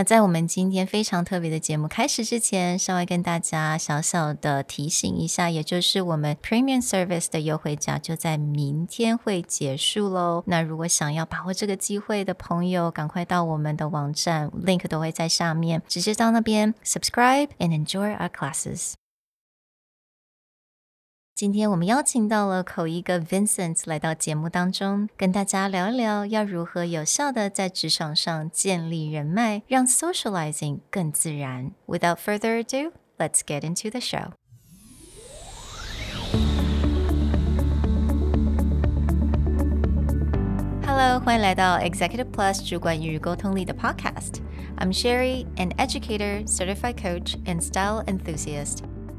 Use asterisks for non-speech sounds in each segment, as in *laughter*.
那在我们今天非常特别的节目开始之前，稍微跟大家小小的提醒一下，也就是我们 Premium Service 的优惠价就在明天会结束喽。那如果想要把握这个机会的朋友，赶快到我们的网站，link 都会在下面，直接到那边 subscribe and enjoy our classes。今天我们邀请到了口译哥 Vincent 来到节目当中，跟大家聊一聊要如何有效的在职场上建立人脉，让 socializing 更自然。Without further ado, let's get into the show. Hello，欢迎来到 Executive Plus 主管与沟通力的 Podcast。I'm Sherry, an educator, certified coach, and style enthusiast.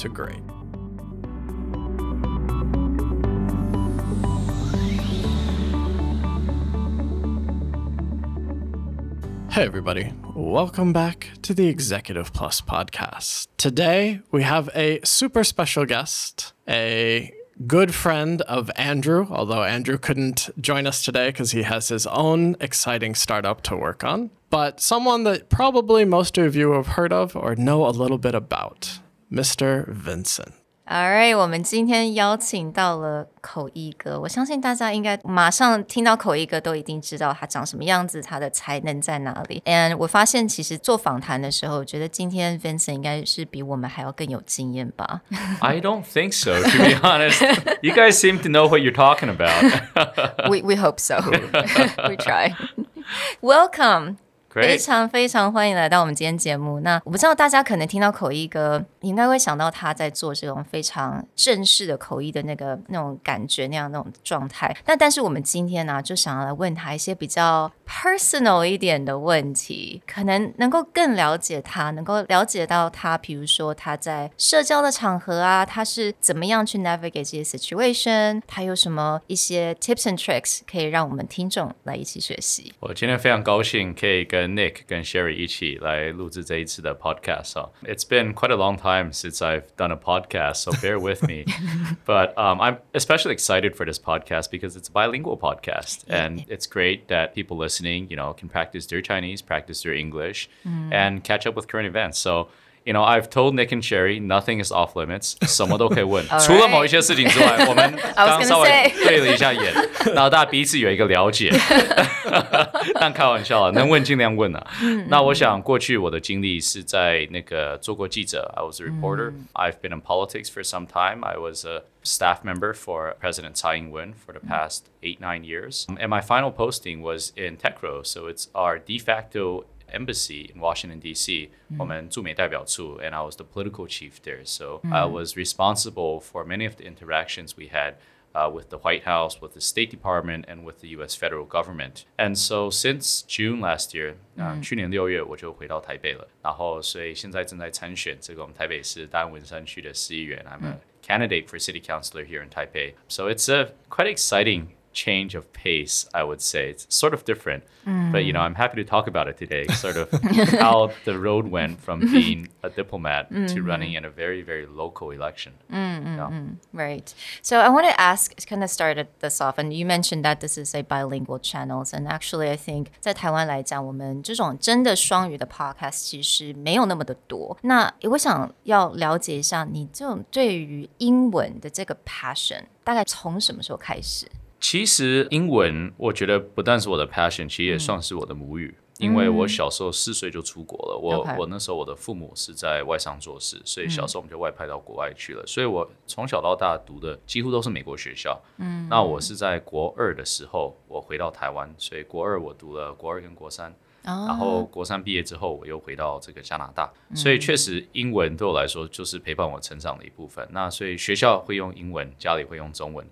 to great. Hey, everybody. Welcome back to the Executive Plus podcast. Today, we have a super special guest, a good friend of Andrew, although Andrew couldn't join us today because he has his own exciting startup to work on, but someone that probably most of you have heard of or know a little bit about, Mr. Vincent. Alright，我们今天邀请到了口译哥，我相信大家应该马上听到口译哥都一定知道他长什么样子，他的才能在哪里。And 我发现其实做访谈的时候，我觉得今天 Vincent 应该是比我们还要更有经验吧。 I *laughs* don't think so, to be honest. *laughs* You guys seem to know what you're talking about. *laughs* We we hope so. we try. Welcome. 非常非常欢迎来到我们今天节目。那我不知道大家可能听到口译哥，应该会想到他在做这种非常正式的口译的那个那种感觉那样那种状态。那但是我们今天呢、就想要来问他一些比较 personal 一点的问题，可能能够更了解他，能够了解到他，比如说他在社交的场合啊，他是怎么样去 navigate 这些 situation，他有什么一些 tips and tricks 可以让我们听众来一起学习。我今天非常高兴可以跟 Nick 跟 Sherry 一起来录制这一次的 podcast 哦。It's been quite a long time since I've done a podcast, so bear with me. *laughs* but um, I'm especially excited for this podcast because it's a bilingual podcast, and it's great that people listening, you know, can practice their Chinese, practice their English, and catch up with current events. So. You know, I've told Nick and Sherry nothing is off limits，什么都可以问，除了某一些事情之外，我们 I was 刚 gonna 稍微 say 对了一下眼，然后大家彼此有一个了解。 *laughs* *laughs* *laughs* *laughs* 但开玩笑啊，能问尽量问啊。那我想过去我的经历是在那个做过记者，I was a reporter. I've been in politics for some time. I was a staff member for President Tsai Ing-wen for the mm. past eight nine years. And my final posting was in TECRO, so it's our de facto embassy in Washington D.C. Mm. I was the political chief there. So. Mm. I was responsible for many of the interactions we had uh, with the White House, with the State Department, and with the U.S. federal government. And so since June last year, 啊、去年六月我就回到台北了，然后所以现在正在参选这个我们台北市大安文山区的市议员。I'm a candidate for city councilor here in Taipei. So it's a quite exciting change of pace, I would say. It's sort of different, but you know, I'm happy to talk about it today. Sort of *laughs* how the road went from being *laughs* a diplomat to running in a very, very local election. Yeah. Right. So I want to ask, kind of started this off, and you mentioned that this is a bilingual channels, and actually I think 在台湾来讲，我们这种真的双语的 podcast 其实没有那么的多。那我想要了解一下你这种对于英文的这个 passion，大概从什么时候开始？ 其实英文，我觉得不但是我的 passion，其实也算是我的母语。因为我小时候四岁就出国了，我我那时候我的父母是在外商做事，所以小时候我们就外派到国外去了。所以我从小到大读的几乎都是美国学校。嗯，那我是在国二的时候我回到台湾，所以国二我读了国二跟国三。然后国三毕业之后，我又回到这个加拿大，所以确实英文对我来说就是陪伴我成长的一部分。那所以学校会用英文，家里会用中文，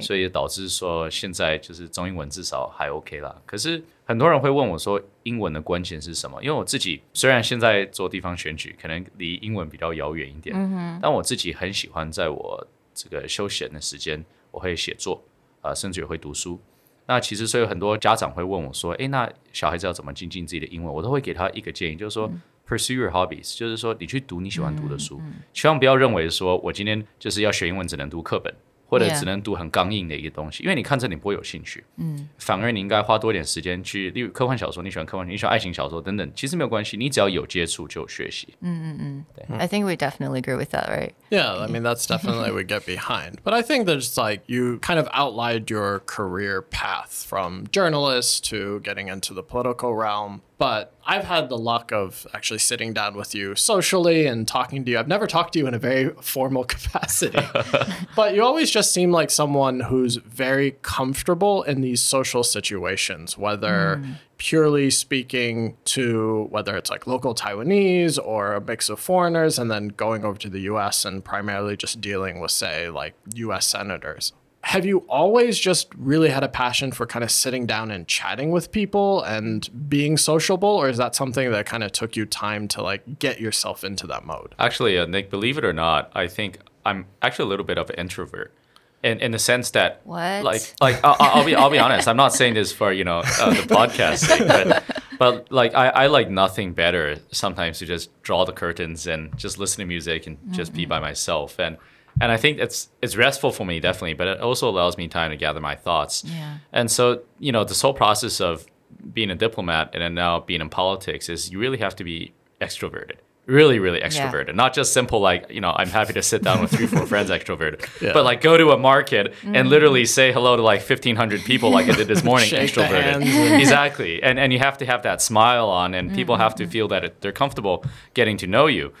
所以也导致说现在就是中英文至少还 OK 啦。可是很多人会问我说，英文的关键是什么？因为我自己虽然现在做地方选举，可能离英文比较遥远一点，但我自己很喜欢在我这个休闲的时间，我会写作，啊，甚至也会读书。那其实所以很多家长会问我说，诶，那小孩子要怎么精进自己的英文？我都会给他一个建议，就是说。Pursue your hobbies，就是说你去读你喜欢读的书，千万不要认为说我今天就是要学英文只能读课本。或者只能读很刚硬的一个东西，因为你看这你不会有兴趣，嗯，反而你应该花多一点时间去，例如科幻小说，你喜欢科幻，你喜欢爱情小说等等，其实没有关系，你只要有接触就有学习。嗯嗯嗯，I think we definitely agree with that, right? Yeah, I mean that's definitely we get behind. But I think there's like you kind of outlined your career path from journalist to getting into the political realm. But I've had the luck of actually sitting down with you socially and talking to you. I've never talked to you in a very formal *laughs* capacity, *laughs* but you always just seem like someone who's very comfortable in these social situations, whether mm. purely speaking to whether it's like local Taiwanese or a mix of foreigners, and then going over to the US and primarily just dealing with, say, like US senators have you always just really had a passion for kind of sitting down and chatting with people and being sociable or is that something that kind of took you time to like get yourself into that mode actually uh, nick believe it or not i think i'm actually a little bit of an introvert in, in the sense that what? like like I'll, I'll, be I'll be honest I'm not saying this for you know uh, the podcast thing, but *laughs* but like I, I like nothing better sometimes to just draw the curtains and just listen to music and just mm-hmm. be by myself and and I think it's it's restful for me definitely, but it also allows me time to gather my thoughts. Yeah. And so you know this whole process of being a diplomat and then now being in politics is you really have to be extroverted really really extroverted yeah. not just simple like you know i'm happy to sit down with three four friends extroverted *laughs* yeah. but like go to a market mm. and literally say hello to like 1500 people like i did this morning *laughs* extroverted exactly and and you have to have that smile on and mm-hmm. people have to feel that it, they're comfortable getting to know you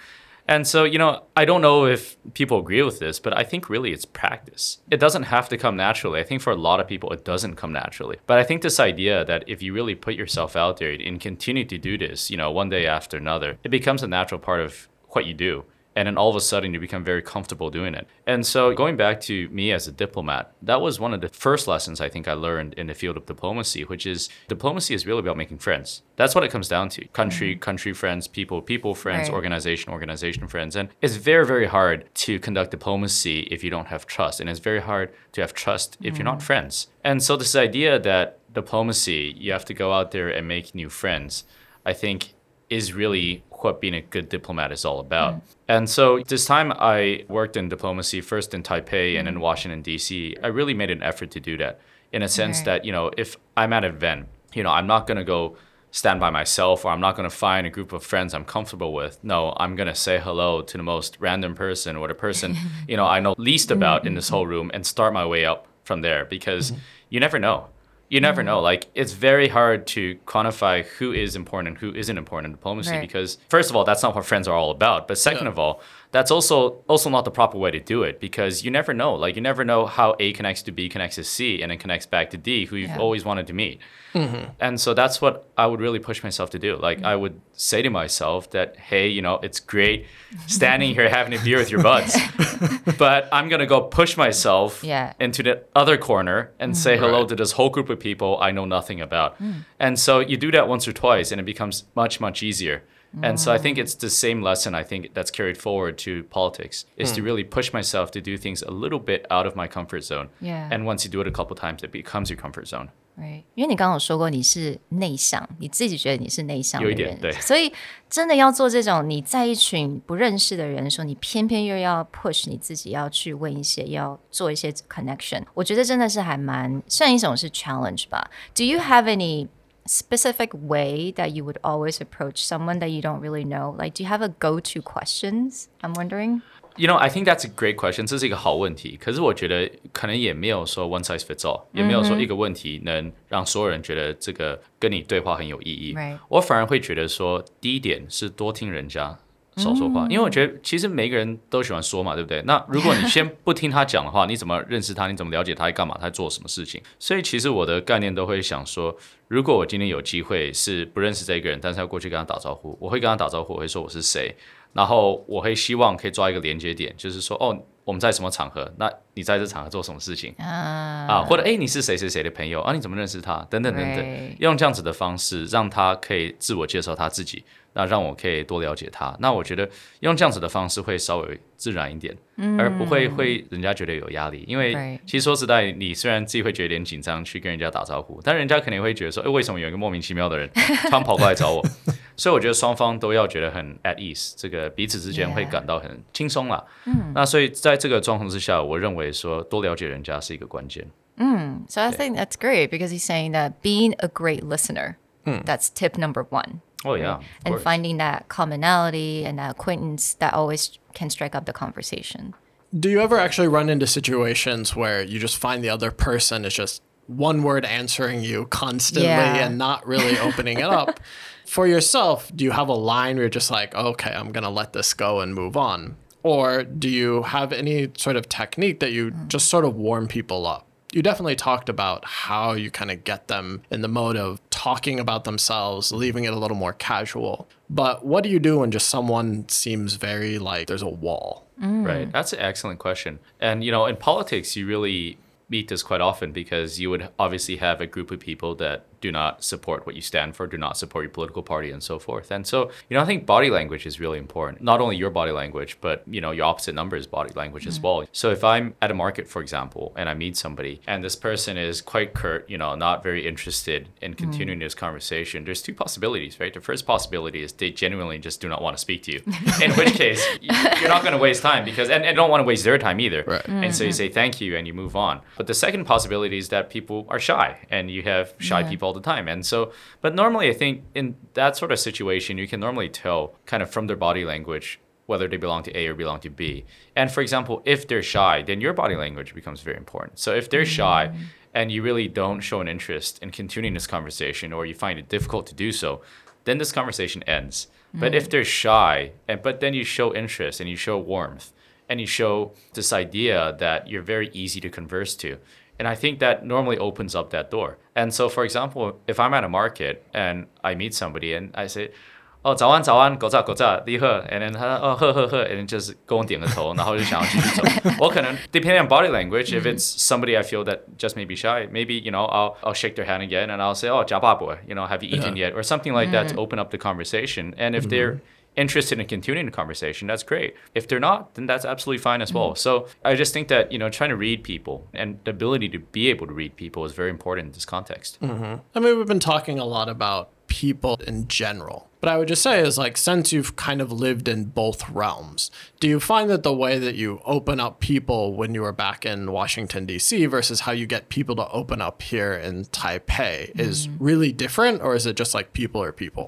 and so, you know, I don't know if people agree with this, but I think really it's practice. It doesn't have to come naturally. I think for a lot of people, it doesn't come naturally. But I think this idea that if you really put yourself out there and continue to do this, you know, one day after another, it becomes a natural part of what you do and then all of a sudden you become very comfortable doing it. And so going back to me as a diplomat, that was one of the first lessons I think I learned in the field of diplomacy, which is diplomacy is really about making friends. That's what it comes down to. Country, mm-hmm. country friends, people, people friends, right. organization, organization friends. And it's very, very hard to conduct diplomacy if you don't have trust. And it's very hard to have trust if mm. you're not mm. friends. And so this idea that diplomacy, you have to go out there and make new friends, I think is really what being a good diplomat is all about. Mm. And so this time I worked in diplomacy first in Taipei and in mm. Washington D.C. I really made an effort to do that in a sense right. that you know if I'm at an event, you know I'm not going to go stand by myself or I'm not going to find a group of friends I'm comfortable with. No, I'm going to say hello to the most random person or the person, *laughs* you know, I know least about in this whole room and start my way up from there because mm-hmm. you never know you never mm-hmm. know. Like it's very hard to quantify who is important and who isn't important in diplomacy right. because first of all, that's not what friends are all about. But second yeah. of all, that's also also not the proper way to do it because you never know. Like you never know how A connects to B connects to C and then connects back to D, who you've yeah. always wanted to meet. Mm-hmm. And so that's what I would really push myself to do. Like mm-hmm. I would say to myself that, hey, you know, it's great standing here having a beer with your buds, *laughs* but I'm gonna go push myself yeah. into the other corner and mm. say hello right. to this whole group of people I know nothing about. Mm. And so you do that once or twice, and it becomes much much easier. And so I think it's the same lesson I think that's carried forward to politics is mm. to hmm. really push myself to do things a little bit out of my comfort zone. Yeah. And once you do it a couple times, it becomes your comfort zone. Right，因为你刚刚有说过你是内向，你自己觉得你是内向的人，有一点对，所以真的要做这种你在一群不认识的人的时候，你偏偏又要 push 你自己要去问一些，要做一些 connection，我觉得真的是还蛮算一种是 challenge 吧。Do you have any specific way that you would always approach someone that you don't really know? Like, do you have a go-to questions? I'm wondering. You know, I think that's a great question. 这是一个好问题。可是我觉得可能也没有说 one size fits all，也没有说一个问题能让所有人觉得这个跟你对话很有意义。我反而会觉得说，第一点是多听人家少说话，因为我觉得其实每个人都喜欢说嘛，对不对？那如果你先不听他讲的话，*laughs* 你怎么认识他？你怎么了解他在干嘛？他在做什么事情？所以其实我的概念都会想说，如果我今天有机会是不认识这个人，但是要过去跟他打招呼，我会跟他打招呼，我会说我是谁，然后我会希望可以抓一个连接点，就是说哦。我们在什么场合？那你在这场合做什么事情啊？啊，或者哎，你是谁谁谁的朋友啊？你怎么认识他？等等等等，用这样子的方式让他可以自我介绍他自己，那让我可以多了解他。那我觉得用这样子的方式会稍微自然一点，而不会会人家觉得有压力。因为其实说实在，你虽然自己会觉得有点紧张去跟人家打招呼，但人家肯定会觉得说，哎，为什么有一个莫名其妙的人 *laughs* 突然跑过来找我？*laughs* 所以我觉得双方都要觉得很 at ease，这个彼此之间会感到很轻松啦。嗯，那所以在这个状况之下，我认为说多了解人家是一个关键。嗯，So I think that's great because he's saying that being a great listener, that's tip number one. Oh yeah, and finding that commonality and that acquaintance that always can strike up the conversation. Do you ever actually run into situations where you just find the other person is just one word answering you constantly yeah. and not really *laughs* opening it up? For yourself, do you have a line where you're just like, okay, I'm going to let this go and move on? Or do you have any sort of technique that you mm. just sort of warm people up? You definitely talked about how you kind of get them in the mode of talking about themselves, leaving it a little more casual. But what do you do when just someone seems very like there's a wall? Mm. Right. That's an excellent question. And, you know, in politics, you really meet this quite often because you would obviously have a group of people that do not support what you stand for, do not support your political party, and so forth. And so, you know, I think body language is really important. Not only your body language, but, you know, your opposite number is body language mm-hmm. as well. So if I'm at a market, for example, and I meet somebody and this person is quite curt, you know, not very interested in mm. continuing mm-hmm. this conversation, there's two possibilities, right? The first possibility is they genuinely just do not want to speak to you, *laughs* in which case you're not going to waste time because, and, and don't want to waste their time either. Right. Mm-hmm. And so you mm-hmm. say thank you and you move on. But the second possibility is that people are shy and you have shy yeah. people the time. And so, but normally, I think in that sort of situation, you can normally tell kind of from their body language whether they belong to A or belong to B. And for example, if they're shy, then your body language becomes very important. So if they're shy mm. and you really don't show an interest in continuing this conversation or you find it difficult to do so, then this conversation ends. Mm. But if they're shy and but then you show interest and you show warmth and you show this idea that you're very easy to converse to, and I think that normally opens up that door. And so, for example, if I'm at a market and I meet somebody and I say, 哦，早安，早安，狗仔，狗仔，你好，and then 他哦，呵呵呵，and then 就是跟我点个头，然后就想要继续走。我可能 *laughs* *laughs* depending on body language, if it's somebody I feel that just maybe shy, maybe you know I'll I'll shake their hand again and I'll say, oh, 加爸爸, you know, have you eaten yet, or something like that to open up the conversation. And if they're interested in continuing the conversation, that's great. If they're not, then that's absolutely fine as well. Mm-hmm. So I just think that, you know, trying to read people and the ability to be able to read people is very important in this context. Mm-hmm. I mean, we've been talking a lot about people in general. But I would just say is like since you've kind of lived in both realms, do you find that the way that you open up people when you were back in Washington D.C. versus how you get people to open up here in Taipei mm. is really different, or is it just like people are people?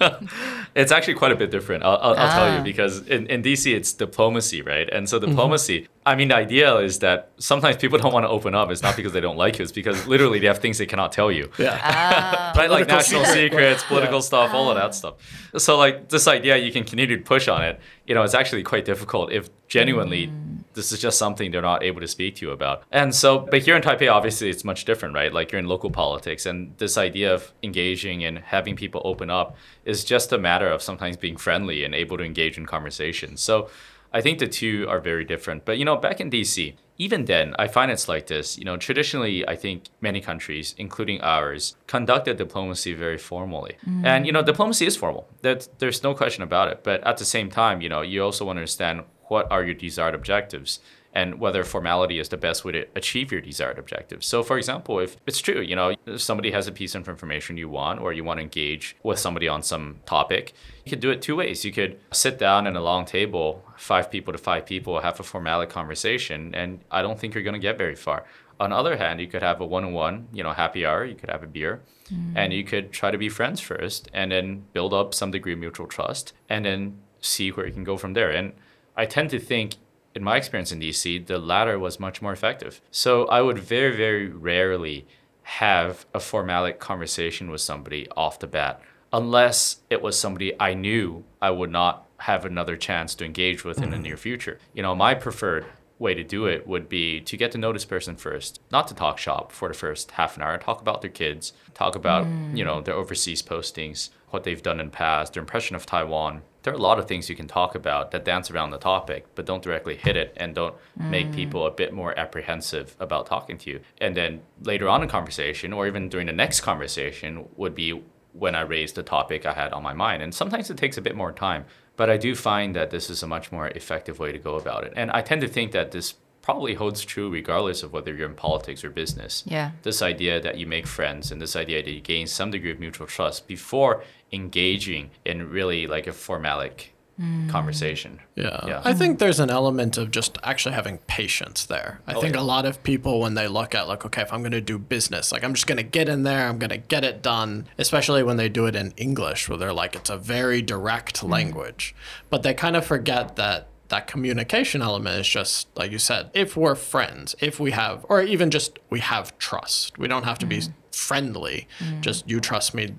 *laughs* it's actually quite a bit different. I'll, I'll, ah. I'll tell you ah. because in, in DC it's diplomacy, right? And so mm-hmm. diplomacy. Mm-hmm. I mean, the idea is that sometimes people *laughs* don't want to open up. It's not because they don't like you. It's because literally they have things they cannot tell you. Yeah. Ah. right, like national secrets, political yeah. stuff, all of that stuff stuff. So like this idea, you can continue to push on it. You know, it's actually quite difficult if genuinely mm. this is just something they're not able to speak to you about. And so, but here in Taipei, obviously it's much different, right? Like you're in local politics, and this idea of engaging and having people open up is just a matter of sometimes being friendly and able to engage in conversations. So. I think the two are very different. But you know, back in DC, even then, I find it's like this. You know, traditionally, I think many countries, including ours, conducted diplomacy very formally. Mm. And, you know, diplomacy is formal. That, there's no question about it. But at the same time, you know, you also want to understand what are your desired objectives and whether formality is the best way to achieve your desired objective. So, for example, if it's true, you know, somebody has a piece of information you want, or you want to engage with somebody on some topic, you could do it two ways. You could sit down at a long table, five people to five people, have a formality conversation, and I don't think you're going to get very far. On the other hand, you could have a one-on-one, you know, happy hour. You could have a beer, mm. and you could try to be friends first, and then build up some degree of mutual trust, and then see where you can go from there. And I tend to think in my experience in DC, the latter was much more effective. So I would very, very rarely have a formalic conversation with somebody off the bat, unless it was somebody I knew I would not have another chance to engage with in the near future. You know, my preferred way to do it would be to get to know this person first, not to talk shop for the first half an hour, talk about their kids, talk about, you know, their overseas postings, what they've done in the past, their impression of Taiwan. There are a lot of things you can talk about that dance around the topic, but don't directly hit it and don't make mm. people a bit more apprehensive about talking to you. And then later on in conversation, or even during the next conversation, would be when I raise the topic I had on my mind. And sometimes it takes a bit more time, but I do find that this is a much more effective way to go about it. And I tend to think that this probably holds true regardless of whether you're in politics or business. Yeah. This idea that you make friends and this idea that you gain some degree of mutual trust before engaging in really like a formalic mm. conversation. Yeah. Yeah. I think there's an element of just actually having patience there. I oh, think yeah. a lot of people, when they look at, like, okay, if I'm going to do business, like, I'm just going to get in there, I'm going to get it done, especially when they do it in English, where they're like, it's a very direct mm. language. But they kind of forget that that communication element is just, like you said, if we're friends, if we have, or even just we have trust, we don't have to be mm. friendly, mm. just you trust me.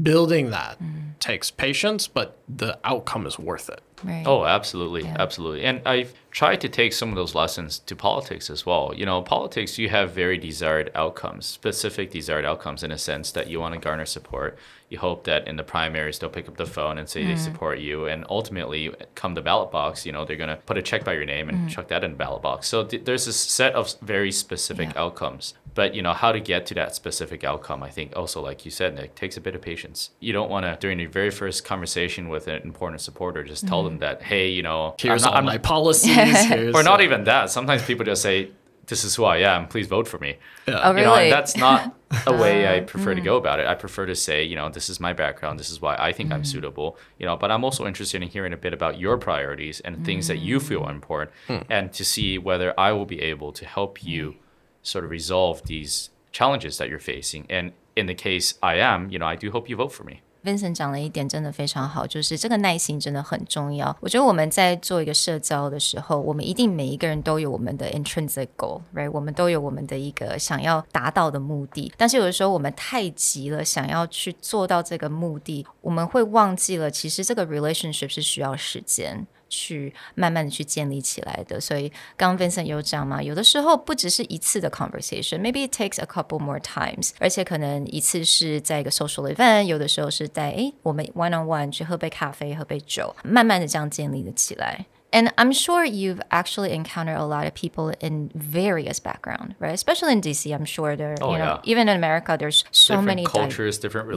Building that mm. takes patience, but the outcome is worth it. Right. Oh, absolutely, Yeah. absolutely. And I've tried to take some of those lessons to politics as well. You know, politics, you have very desired outcomes, specific desired outcomes in a sense that you want to garner support. You hope that in the primaries they'll pick up the phone and say they mm. support you, and ultimately, come the ballot box, you know, they're going to put a check by your name and mm. chuck that in the ballot box. So th- there's a set of very specific Yeah. outcomes. But you know how to get to that specific outcome. I think also, like you said, Nick, takes a bit of patience. You don't want to during your very first conversation with an important supporter just tell them mm-hmm. that, hey, you know, Here's I'm not, all I'm my policies. *laughs* here's, or not even that. Sometimes people just say, "This is who I am. Please vote for me." Yeah. Oh, You know, and that's not a way I *laughs* uh, prefer to mm. go about it. I prefer to say, you know, this is my background. This is why I think I'm mm. suitable. You know, but I'm also interested in hearing a bit about your priorities and things that you feel are important, hmm. and to see whether I will be able to help you sort of resolve these challenges that you're facing. And in the case I am, you know, I do hope you vote for me. Vincent 讲了一点真的非常好，就是这个耐心真的很重要。我觉得我们在做一个社交的时候，我们一定每一个人都有我们的 intrinsic goal，right？我们都有我们的一个想要达到的目的。但是有的时候我们太急了，想要去做到这个目的，我们会忘记了，其实这个 relationship 是需要时间。去慢慢的去建立起来的，所以刚刚 Vincent 有讲嘛，有的时候不只是一次的 conversation，maybe it takes a couple more times，而且可能一次是在一个 social event，有的时候是在诶我们 one on one 去喝杯咖啡、喝杯酒，慢慢的这样建立了起来。And I'm sure you've actually encountered a lot of people in various background, right? Especially in DC, I'm sure there, Oh, you know, yeah. even in America, there's so different many di- cultures, different Yeah.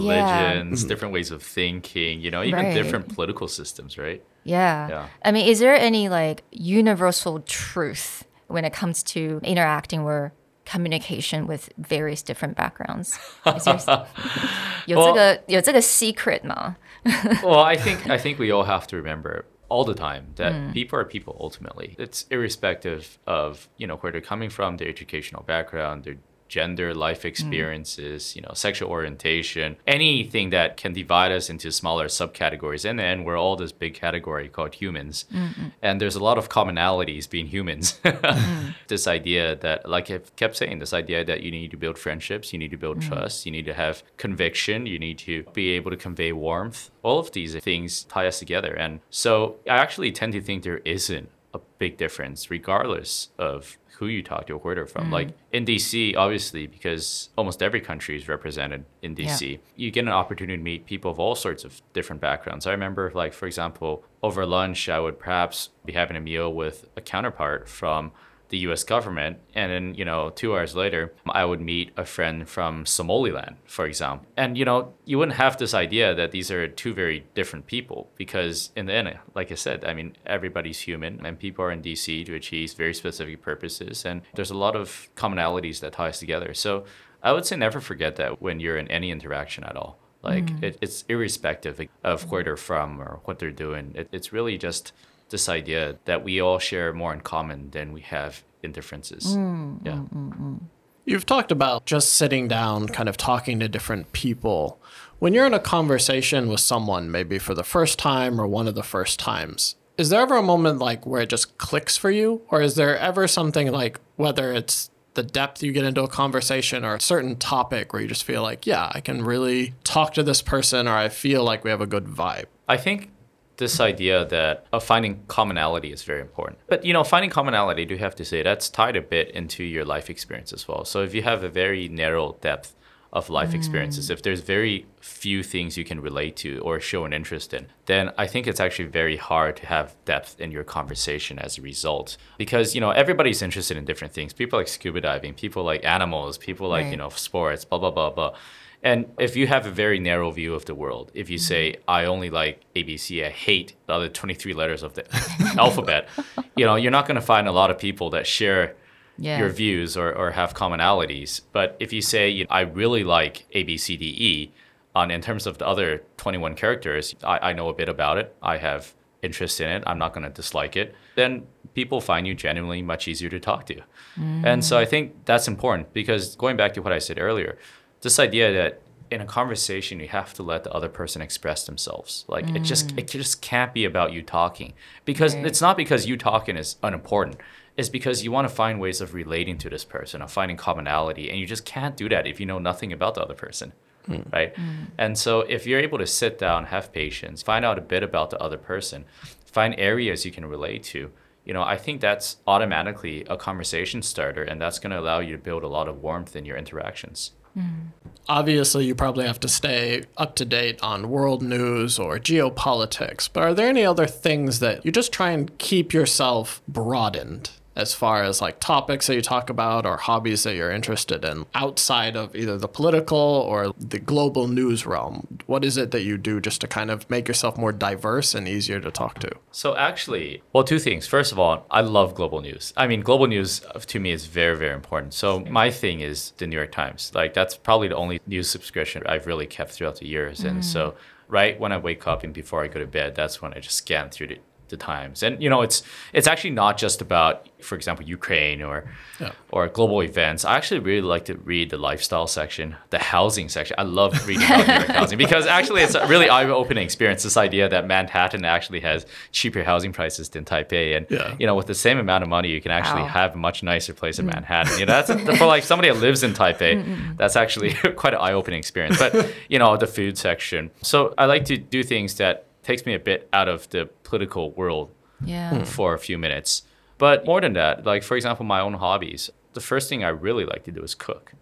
religions, different ways of thinking, you know, even Right. different political systems, right? Yeah. Yeah. I mean, is there any like universal truth when it comes to interacting or communication with various different backgrounds? Is there, *laughs* 有这个有这个 secret 吗？ *laughs* well, I think I think we all have to remember all the time that hmm. people are people ultimately. It's irrespective of, you know, where they're coming from, their educational background, their gender, life mm. experiences, you know, sexual orientation, anything that can divide us into smaller subcategories. And then we're all this big category called humans. And there's a lot of commonalities being humans. *laughs* Mm. this idea that, like I've kept saying, this idea that you need to build friendships, you need to build mm. trust, you need to have conviction, you need to be able to convey warmth. All of these things tie us together. And so I actually tend to think there isn't a big difference, regardless of who you talk to or where they're from. Mm. Like in DC, obviously, because almost every country is represented in DC, you get an opportunity to meet people of all sorts of different backgrounds. I remember, like, for example, over lunch, I would perhaps be having a meal with a counterpart from the US government. And then, you know, two hours later, I would meet a friend from Somaliland, for example. And, you know, you wouldn't have this idea that these are two very different people because, in the end, like I said, I mean, everybody's human and people are in DC to achieve very specific purposes. And there's a lot of commonalities that tie us together. So I would say never forget that when you're in any interaction at all. Like, mm. it, it's irrespective of where they're from or what they're doing. It, it's really just this idea that we all share more in common than we have in differences. Mm, mm, yeah. Mm, You've talked about just sitting down, kind of talking to different people. When you're in a conversation with someone, maybe for the first time or one of the first times, is there ever a moment like where it just clicks for you? Or is there ever something like whether it's the depth you get into a conversation or a certain topic where you just feel like, yeah, I can really talk to this person or I feel like we have a good vibe? I think this idea that of finding commonality is very important. But you know, finding commonality, do have to say that's tied a bit into your life experience as well. So if you have a very narrow depth of life mm. experiences, if there's very few things you can relate to or show an interest in, then I think it's actually very hard to have depth in your conversation as a result. Because, you know, everybody's interested in different things. People like scuba diving, people like animals, people like, you know, sports, blah, blah, blah, blah. And if you have a very narrow view of the world, if you say, I only like ABC, I hate the other 23 letters of the *laughs* alphabet, you know, you're not going to find a lot of people that share Yeah. your views or, or have commonalities. But if you say, you know, I really like A, B, C, D, E, on in terms of the other 21 characters, I, I know a bit about it. I have interest in it. I'm not going to dislike it. Then people find you genuinely much easier to talk to. And so I think that's important because going back to what I said earlier, this idea that in a conversation you have to let the other person express themselves. Like it just mm. it just can't be about you talking because Right. it's not because you talking is unimportant. It's because you want to find ways of relating to this person, of finding commonality, and you just can't do that if you know nothing about the other person mm. right? Mm. And so if you're able to sit down, have patience, find out a bit about the other person, find areas you can relate to, you know, I think that's automatically a conversation starter and that's going to allow you to build a lot of warmth in your interactions. Mm. Obviously, you probably have to stay up to date on world news or geopolitics, but are there any other things that you just try and keep yourself broadened as far as like topics that you talk about or hobbies that you're interested in outside of either the political or the global news realm? What is it that you do just to kind of make yourself more diverse and easier to talk to? So actually, well, two things. First of all, I love global news. I mean, global news uh, to me is very, very important. So my thing is the New York Times. Like that's probably the only news subscription I've really kept throughout the years. And so right when I wake up and before I go to bed, that's when I just scan through the, the Times. And you know, it's it's actually not just about, for example, Ukraine or Yeah. or global events. I actually really like to read the lifestyle section, the housing section. I love reading about New York *laughs* housing because actually it's a really eye-opening experience. This idea that Manhattan actually has cheaper housing prices than Taipei, and Yeah. you know, with the same amount of money, you can actually Wow. have a much nicer place in mm. Manhattan. You know, that's for like somebody that lives in Taipei. Mm, mm, that's actually *laughs* quite an eye-opening experience. But you know, the food section. So I like to do things that takes me a bit out of the political world Yeah. Hmm. for a few minutes. But more than that, like for example, my own hobbies, the first thing I really like to do is cook.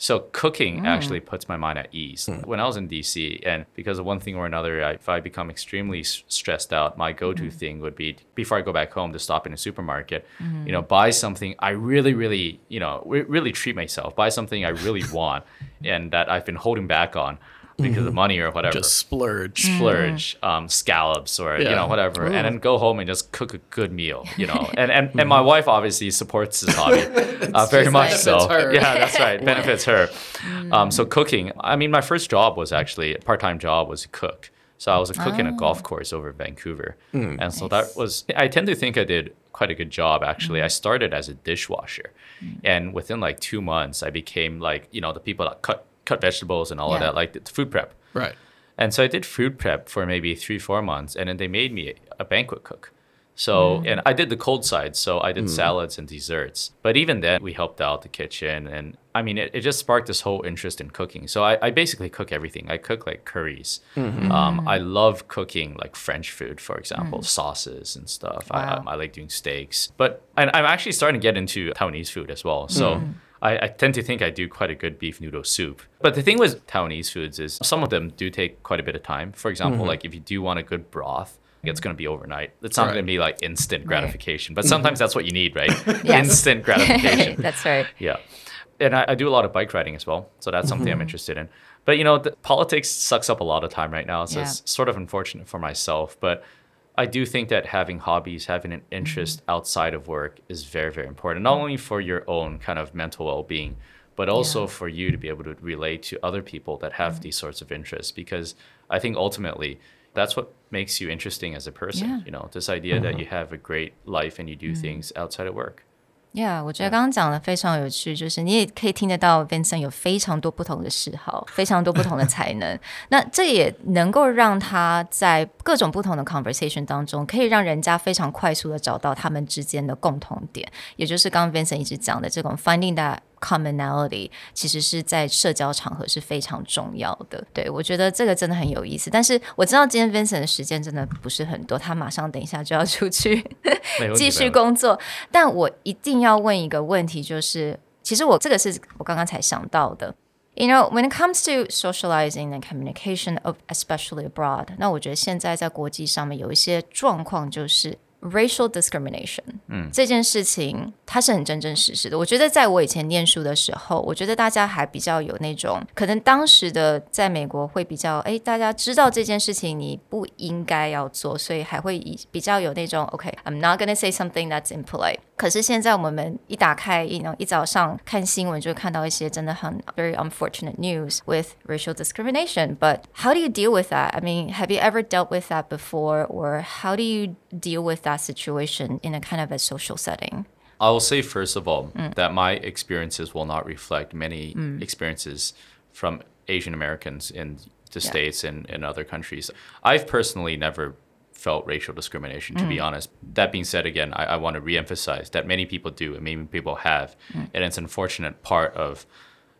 So cooking hmm. actually puts my mind at ease. Hmm. When I was in DC, and because of one thing or another, I, if I become extremely s- stressed out, my go-to thing would be before I go back home to stop in a supermarket, mm-hmm. you know, buy something I really, really, you know, re- really treat myself, buy something I really *laughs* want, and that I've been holding back on because of mm-hmm. money or whatever Just splurge. splurge, um, scallops or you know whatever, and then go home and just cook a good meal. You know, *laughs* and and, and my mm-hmm. wife obviously supports this hobby *laughs* uh, very much so. her. *laughs* Yeah, that's right, benefits her. Um, so cooking. I mean, my first job was actually a part-time job was to cook. So I was a cook in a golf course over in Vancouver, mm. and so that was. I tend to think I did quite a good job actually. I started as a dishwasher, and within like two months, I became like you know the people that cut cut vegetables and all of that, like the food prep. Right. And so I did food prep for maybe three, four months, and then they made me a banquet cook. So, mm. and I did the cold side, so I did mm. salads and desserts. But even then, we helped out the kitchen, and I mean, it, it just sparked this whole interest in cooking. So I, I basically cook everything. I cook like curries. Mm-hmm. Um, I love cooking like French food, for example, mm. sauces and stuff. I, Wow. I, I like doing steaks. But and I'm actually starting to get into Taiwanese food as well. So. I, I tend to think I do quite a good beef noodle soup. But the thing with Taiwanese foods is some of them do take quite a bit of time. For example, mm-hmm. like if you do want a good broth, it's going to be overnight. It's not Right. going to be like instant gratification. But *laughs* sometimes that's what you need, right? *laughs* Instant *laughs* gratification. That's right. Yeah. And I, I do a lot of bike riding as well. So that's something I'm mm-hmm. interested in. But, you know, the, politics sucks up a lot of time right now. So Yeah. it's sort of unfortunate for myself. But I do think that having hobbies, having an interest mm-hmm. outside of work is very, very important, not only for your own kind of mental well being, but also Yeah. for you to be able to relate to other people that have these sorts of interests. Because I think ultimately, that's what makes you interesting as a person. Yeah. You know, this idea that uh-huh. you have a great life and you do mm-hmm. things outside of work. Yeah，我觉得刚刚讲的非常有趣，就是你也可以听得到 Vincent 有非常多不同的嗜好，非常多不同的才能。*laughs* 那这也能够让他在各种不同的 conversation 当中，可以让人家非常快速的找到他们之间的共同点，也就是刚刚 Vincent 一直讲的这种 finding that commonality，其实是在社交场合是非常重要的。对我觉得这个真的很有意思。但是我知道今天 Vincent 的时间真的不是很多，他马上等一下就要出去 *laughs* 继续工作。但我一定要问一个问题，就是其实我这个是我刚刚才想到的。You know, when it comes to socializing and communication, of especially abroad，那我觉得现在在国际上面有一些状况就是。Racial discrimination，嗯，这件事情它是很真真实实的。我觉得在我以前念书的时候，我觉得大家还比较有那种，可能当时的在美国会比较，哎，大家知道这件事情你不应该要做，所以还会以比较有那种，OK，I'm not gonna say something that's impolite。可是现在我们一打开，一一早上看新闻就会看到一些真的很 very unfortunate news with racial discrimination. But how do you deal with that? I mean, have you ever dealt with that before, or how do you deal with that situation in a kind of a social setting? I will say first of all mm. that my experiences will not reflect many mm. experiences from Asian Americans in the yeah. States and in other countries. I've personally never felt racial discrimination, to mm. be honest. That being said, again, I, I want to reemphasize that many people do and many people have. Mm. And it's an unfortunate part of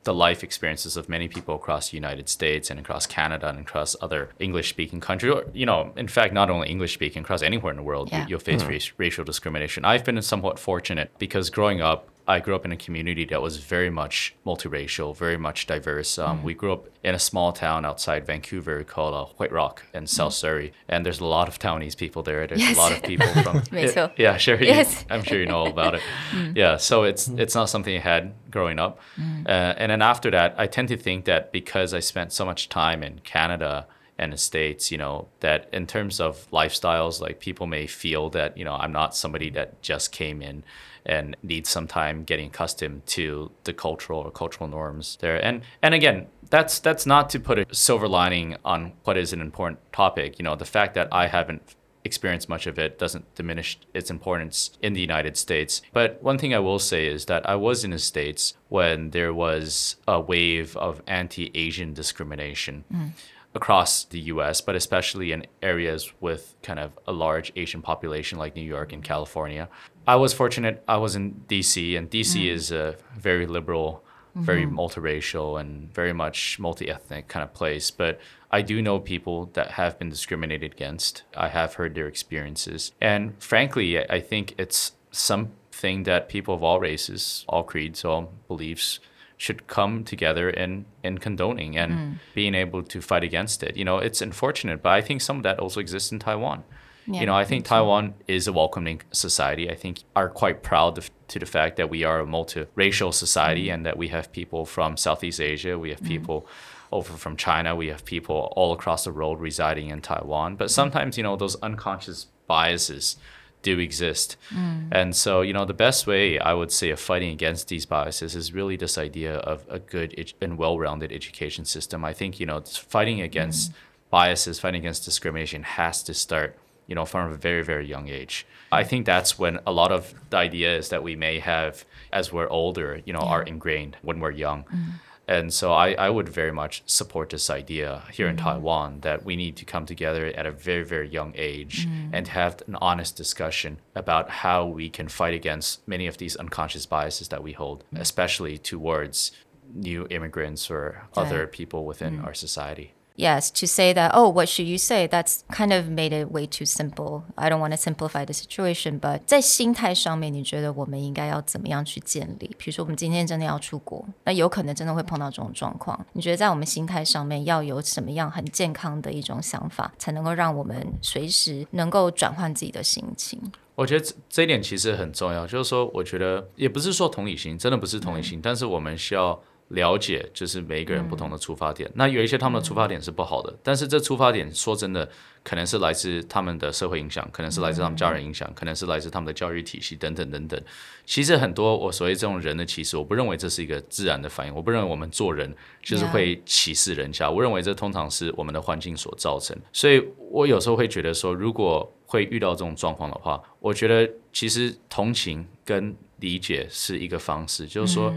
the life experiences of many people across the United States and across Canada and across other English speaking countries. Or, you know, in fact, not only English speaking, across anywhere in the world, yeah. you, will face mm-hmm. race, racial discrimination. I've been somewhat fortunate because growing up, I grew up in a community that was very much multiracial, very much diverse. Um, mm. We grew up in a small town outside Vancouver called uh, White Rock in mm. South Surrey, and there's a lot of Taiwanese people there. There's yes. a lot of people from *laughs* *laughs* it, yeah, sure. Yes. You, *laughs* I'm sure you know all about it. mm. Yeah, so it's it's not something I had growing up, mm. uh, and then after that, I tend to think that because I spent so much time in Canada and the states you know that in terms of lifestyles like people may feel that you know i'm not somebody that just came in and needs some time getting accustomed to the cultural or cultural norms there. And and again, that's that's not to put a silver lining on what is an important topic. You know, the fact that I haven't experienced much of it doesn't diminish its importance in the United States. But one thing I will say is that I was in the States when there was a wave of anti Asian discrimination. Mm across the US, but especially in areas with kind of a large Asian population like New York and California. I was fortunate, I was in DC, and DC mm. is a very liberal, very mm-hmm. multiracial, and very much multi ethnic kind of place. But I do know people that have been discriminated against. I have heard their experiences. And frankly, I think it's something that people of all races, all creeds, all beliefs, should come together in in condoning and mm. being able to fight against it. You know, it's unfortunate, but I think some of that also exists in Taiwan. Yeah, you know, I think Taiwan is a welcoming society. I think are quite proud of, to the fact that we are a multiracial society mm. and that we have people from Southeast Asia, we have mm. people over from China, we have people all across the world residing in Taiwan. But sometimes, you know, those unconscious biases do exist. Mm. And so, you know, the best way I would say of fighting against these biases is really this idea of a good and well rounded education system. I think, you know, fighting against mm. biases, fighting against discrimination has to start, you know, from a very, very young age. I think that's when a lot of the ideas that we may have as we're older, you know, yeah. are ingrained when we're young. Mm. And so I, I would very much support this idea here mm-hmm. in Taiwan that we need to come together at a very, very young age mm-hmm. and have an honest discussion about how we can fight against many of these unconscious biases that we hold, mm-hmm. especially towards new immigrants or other people within mm-hmm. our society yes, to say that, oh, what should you say? That's kind of made it way too simple. I don't want to simplify the situation, but 在心态上面，你觉得我们应该要怎么样去建立？比如说，我们今天真的要出国，那有可能真的会碰到这种状况。你觉得在我们心态上面要有什么样很健康的一种想法，才能够让我们随时能够转换自己的心情？我觉得这一点其实很重要，就是说，我觉得也不是说同理心，真的不是同理心，但是我们需要。了解就是每一个人不同的出发点，那有一些他们的出发点是不好的，但是这出发点说真的，可能是来自他们的社会影响，可能是来自他们家人影响，可能是来自他们的教育体系等等等等。其实很多我所谓这种人的歧视，我不认为这是一个自然的反应，我不认为我们做人就是会歧视人家，我认为这通常是我们的环境所造成。所以我有时候会觉得说，如果会遇到这种状况的话，我觉得其实同情跟理解是一个方式，就是说，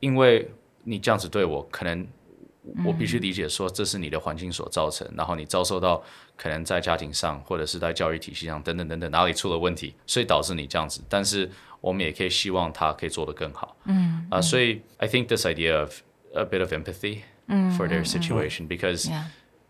因为。你这样子对我，可能 我必须理解说这是你的环境所造成，然后你遭受到可能在家庭上或者是在教育体系上等等等等哪里出了问题，所以导致你这样子。但是我们也可以希望他可以做得更好。嗯啊，所以 I think this idea of a bit of empathy for their situation because. Yeah.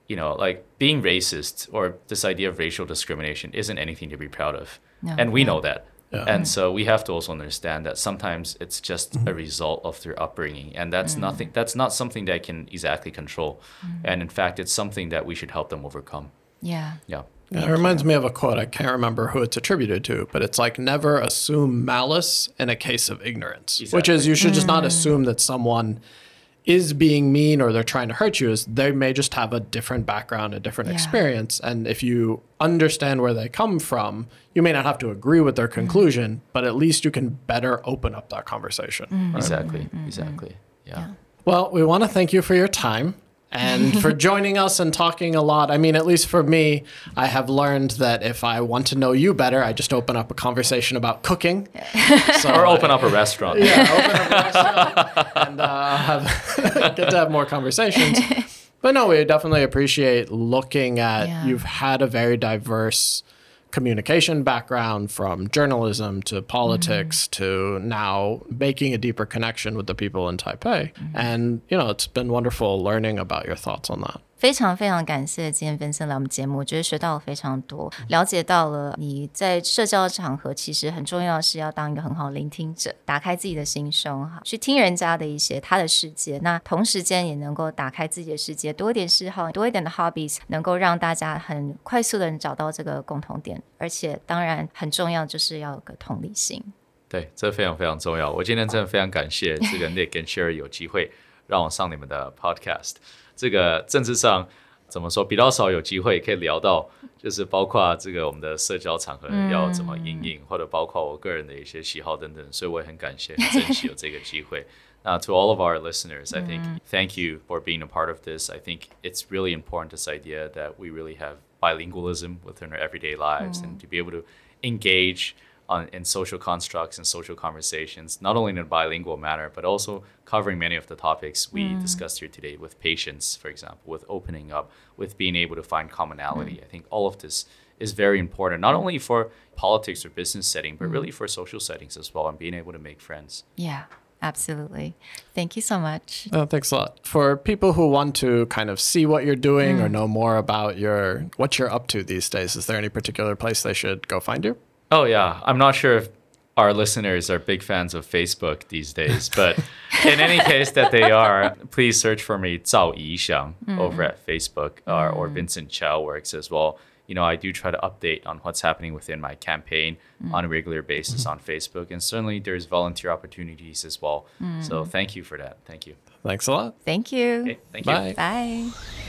You know, like being racist or this idea of racial discrimination isn't anything to be proud of. No, and we yeah. know that. And mm. so we have to also understand that sometimes it's just a mm-hmm. result of their upbringing, and that's mm. nothing. That's not something that I can exactly control, mm. and in fact, it's something that we should help them overcome. Yeah. Yeah. Yeah, it reminds me of a quote. I can't remember who it's attributed to, but it's like never assume malice in a case of ignorance, which is you should just not assume that someone is being mean or they're trying to hurt you. Is they may just have a different background, a different Yeah. experience, and if you understand where they come from, you may not have to agree with their mm-hmm. conclusion, but at least you can better open up that conversation. right? Exactly. Mm-hmm. Exactly. Yeah. Well, we want to thank you for your time and for *laughs* joining us and talking a lot. I mean, at least for me, I have learned that if I want to know you better, I just open up a conversation about cooking. So *laughs* Or open up a restaurant. yeah, open up a *laughs* restaurant and uh, have get to have more conversations. But no, we definitely appreciate looking at. Yeah. You've had a very diverse communication background from journalism to politics mm-hmm. to now making a deeper connection with the people in Taipei. Mm-hmm. And, you know, it's been wonderful learning about your thoughts on that. 非常非常感谢今天 Vincent 来我们节目，我觉得学到了非常多，了解到了你在社交场合其实很重要的是要当一个很好的聆听者，打开自己的心胸哈，去听人家的一些他的世界，那同时间也能够打开自己的世界，多一点嗜好，多一点的 hobbies，能够让大家很快速的找到这个共同点，而且当然很重要就是要有个同理心。对，这非常非常重要。我今天真的非常感谢这个 Nick 跟 Sherry 有机会让我上你们的 podcast。这个政治上怎么说比较少有机会可以聊到，就是包括这个我们的社交场合要怎么应应，或者包括我个人的一些喜好等等，所以我也很感谢、很珍惜有这个机会。Now, *laughs* to all of our listeners, I think thank you for being a part of this. I think it's really important this idea that we really have bilingualism within our everyday lives and to be able to engage on in social constructs and social conversations, not only in a bilingual manner, but also covering many of the topics we mm. discussed here today with patience, for example, with opening up, with being able to find commonality. Mm. I think all of this is very important, not only for politics or business setting, but mm. really for social settings as well, and being able to make friends. Yeah, absolutely. Thank you so much. Oh, thanks a lot. For people who want to kind of see what you're doing or know more about your what you're up to these days, is there any particular place they should go find you? Oh yeah, I'm not sure if our listeners are big fans of Facebook these days, but *laughs* in any case that they are, please search for me Zhao Yixiang mm-hmm. over at Facebook uh, or, or Vincent Chao works as well. You know, I do try to update on what's happening within my campaign mm. on a regular basis on Facebook, and certainly there's volunteer opportunities as well. So mm. thank you for that. Thank you. Thanks a lot. Thank you. Okay, thank you. Bye. Bye.